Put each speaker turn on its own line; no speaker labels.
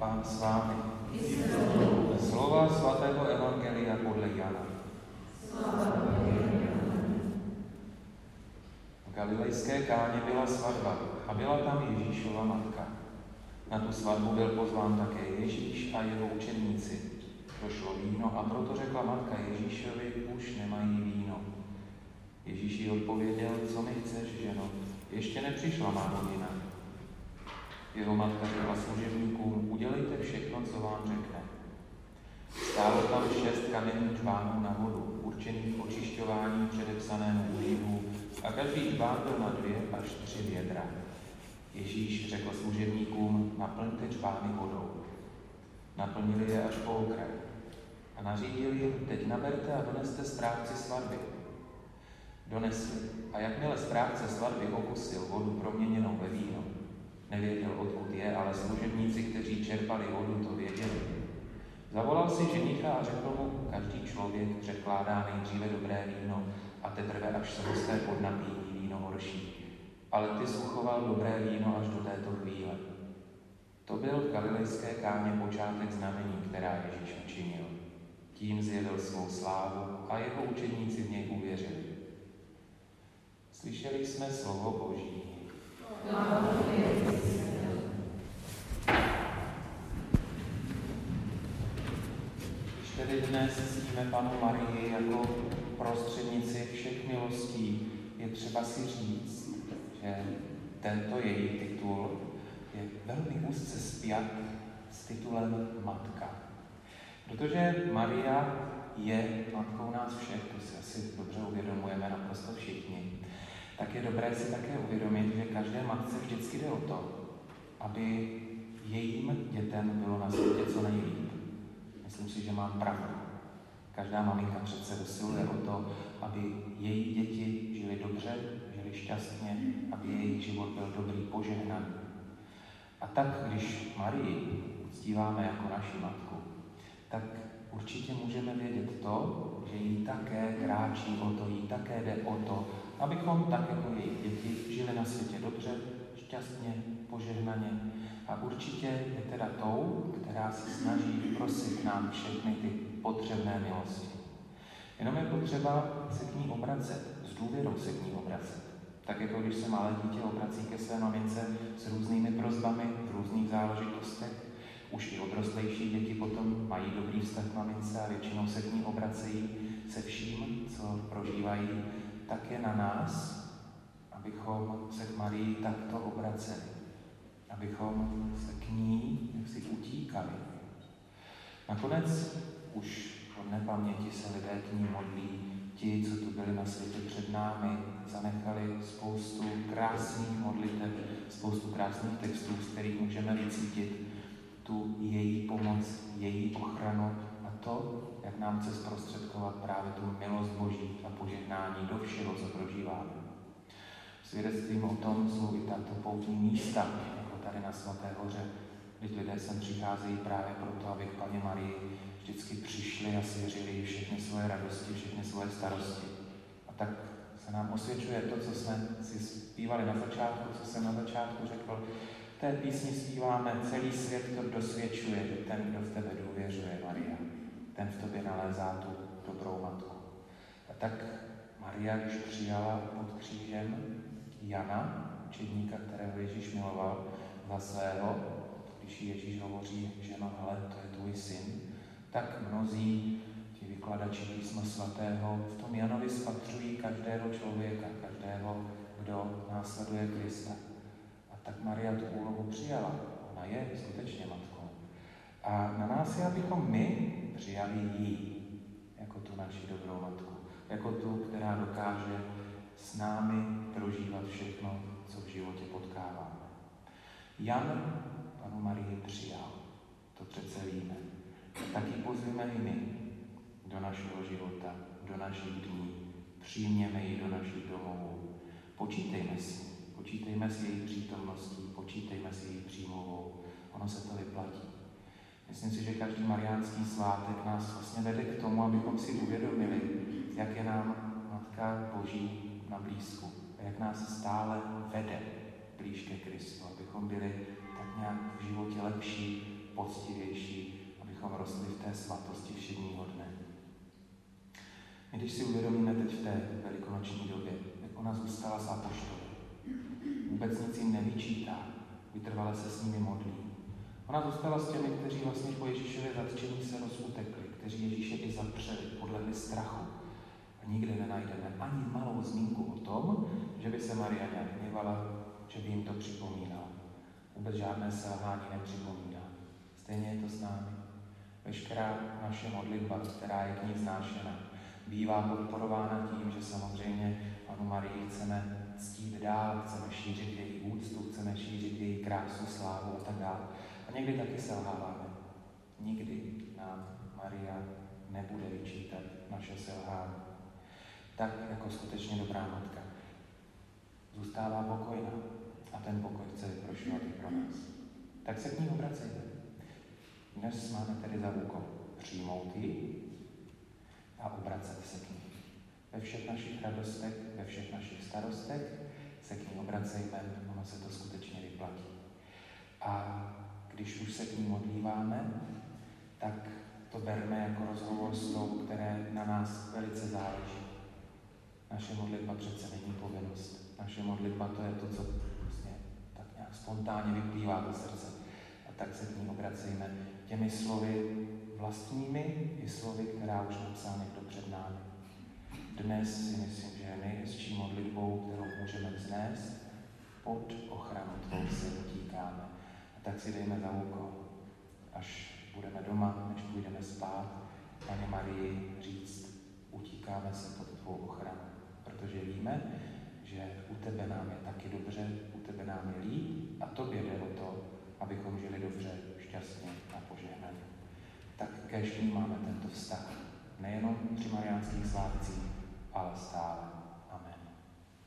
Pán s vámi. Slova svatého Evangelia podle Jana. V galilejské káně byla svatba a byla tam Ježíšova matka. Na tu svatbu byl pozván také Ježíš a jeho učeníci. Došlo víno a proto řekla matka Ježíšovi, už nemají víno. Ježíš jí odpověděl, co mi chceš, ženo, ještě nepřišla má hodina. Jeho matka řekla služebníkům, udělejte všechno, co vám řekne. Stálo tam šest kamenných čbánů na vodu, určených očišťování předepsanému úlivu a každý čbán byl na dvě až tři vědra. Ježíš řekl služebníkům, naplňte čbány vodou. Naplnili je až po okraj a nařídil jim, teď naberte a doneste správci svatby. Donesli a jakmile správce svatby okusil vodu proměněnou ve víno, nevěděl, odkud je, ale služebníci, kteří čerpali vodu, to věděli. Zavolal si ženicha a řekl mu, každý člověk předkládá nejdříve dobré víno a teprve až se hosté podnapíjí víno horší. Ale ty suchoval dobré víno až do této chvíle. To byl v galilejské kámě počátek znamení, která Ježíš učinil. Tím zjevil svou slávu a jeho učeníci v něj uvěřili. Slyšeli jsme slovo Boží. Když tedy dnes ctíme Panu Marii jako prostřednici všech milostí, je třeba si říct, že tento její titul je velmi úzce spjat s titulem Matka. Protože Maria je matkou nás všech, to si asi dobře uvědomujeme naprosto všichni, tak je dobré si také uvědomit, že každé matce vždycky jde o to, aby jejím dětem bylo na světě co nejlíp. Myslím si, že mám pravdu. Každá maminka přece usiluje o to, aby její děti žili dobře, žili šťastně, aby jejich život byl dobrý, požehnaný. A tak, když Marii uctíváme jako naši matku, tak určitě můžeme vědět to, že jí také kráčí o to, jí také jde o to, abychom tak jako její děti žili na světě dobře, šťastně, požehnaně. A určitě je teda tou, která se snaží prosit nám všechny ty potřebné milosti. Jenom je potřeba se k ní obracet, s důvěrou se k ní obracet. Tak jako když se malé dítě obrací ke své mamince s různými prozbami v různých záležitostech, už i odrostlejší děti potom mají dobrý vztah k mamince a většinou se k ní obracejí se vším, co prožívají, tak je na nás, abychom se k Marii takto obraceli. Abychom se k ní jaksi utíkali. Nakonec už od nepaměti se lidé k ní modlí. Ti, co tu byli na světě před námi, zanechali spoustu krásných modlitev, spoustu krásných textů, z kterých můžeme vycítit tu její pomoc, její ochranu a to, jak nám chce zprostředkovat právě tu milost Boží a požehnání do všeho, co prožíváme. Svědectvím o tom jsou i tato poutní místa, jako tady na Svaté hoře, když lidé sem přicházejí právě proto, aby k Paně Marii vždycky přišli a svěřili všechny svoje radosti, všechny svoje starosti. A tak se nám osvědčuje to, co jsme si zpívali na začátku, co jsem na začátku řekl, v té písni zpíváme, celý svět to dosvědčuje, že ten, kdo v tebe důvěřuje, Maria, ten v tobě nalézá tu dobrou matku. A tak Maria, když přijala pod křížem Jana, učedníka, kterého Ježíš miloval, za svého, když Ježíš hovoří, že no, hele, to je tvůj syn, tak mnozí ti vykladači písma svatého v tom Janovi spatřují každého člověka, každého, kdo následuje Krista. A tak Maria tu úlohu přijala. Ona je skutečně matkou. A na nás je, abychom my přijali jí jako tu naši dobrou matku. Jako tu, která dokáže s námi prožívat všechno, co v životě potkáváme. Jan panu Marii přijal. To přece víme. Tak ji pozveme i my do našeho života, do našich dní. Přijměme ji do našich domovů. Počítejme si. Počítejme s její přítomností, počítejme s její přímluvou. Ono se to vyplatí. Myslím si, že každý mariánský svátek nás vlastně vede k tomu, abychom si uvědomili, jak je nám Matka Boží na blízku a jak nás stále vede blíž ke Kristu, abychom byli tak nějak v životě lepší, poctivější, abychom rostli v té svatosti všedního dne. My když si uvědomíme teď v té velikonoční době, jak ona zůstala s apoštoly, vůbec nic jim nevyčítá, vytrvale se s nimi modlí. Ona zůstala s těmi, kteří vlastně po Ježíšově zatčení se rozutekli, kteří Ježíše i zapřeli, podle strachu. A nikde nenajdeme ani malou zmínku o tom, že by se Maria nějak hněvala, že by jim to připomínala. Vůbec žádné selhání nepřipomíná. Stejně je to s námi. Veškerá naše modlitba, která je k ní znášena, bývá podporována tím, že samozřejmě Panu Marii chceme ctít dál, chceme šířit její úctu, chceme šířit její krásu, slávu a tak dále. A někdy taky selháváme. Nikdy nám Maria nebude vyčítat naše selhání. Tak jako skutečně dobrá matka. Zůstává pokojná a ten pokoj chce vyprošovat i pro nás. Tak se k ní obracejme. Dnes máme tedy za úkol přijmout ji a obracet se k ní. Ve všech našich radostech, ve všech našich starostech se k ní obracejme, ono se to skutečně vyplatí. A když už se k ní modlíváme, tak to berme jako rozhovor s tou, které na nás velice záleží. Naše modlitba přece není povinnost. Naše modlitba to je to, co vlastně tak nějak spontánně vyplývá do srdce. A tak se k ní obracejme těmi slovy vlastními i slovy, která už napsal někdo před námi. Dnes si myslím, že je nejhezčí modlitbou, kterou můžeme vznést, pod ochranu tvou. A tak si dejme za úkol, až budeme doma, než půjdeme spát, Pane Marii říct, utíkáme se pod tvou ochranu, protože víme, že u tebe nám je taky dobře, u tebe nám je líp a tobě jde o to, abychom žili dobře, šťastně a požehnaně. Tak kež máme tento vztah, nejenom při mariánských svátcích, ale stále.